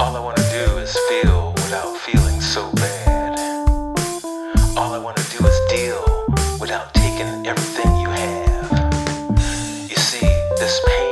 All I wanna do is feel without feeling so bad. All I wanna do is deal without taking everything you have. You see, this pain.